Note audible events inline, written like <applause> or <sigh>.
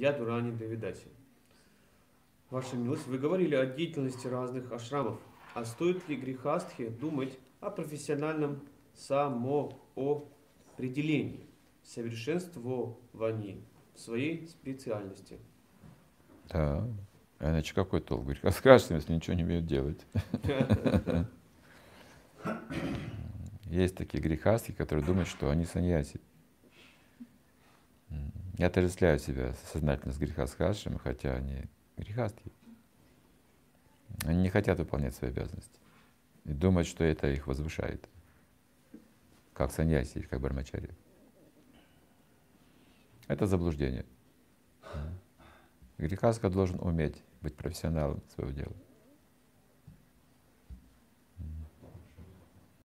Я Дурани Давидаси. Ваша милость, вы говорили о деятельности разных ашрамов. А стоит ли грехастхе думать о профессиональном самоопределении, совершенствовании своей специальности? Да. А иначе какой толк? Грехоскажется, <laughs> если ничего не умеют делать. <laughs> Есть такие грехастки, которые думают, что они саньяси. Я отождествляю себя сознательно с грехасхашами, хотя они грехастки. Они не хотят выполнять свои обязанности. И думают, что это их возвышает. Как саньяси или как бармачари. Это заблуждение. Грехаска должен уметь быть профессионалом своего дела.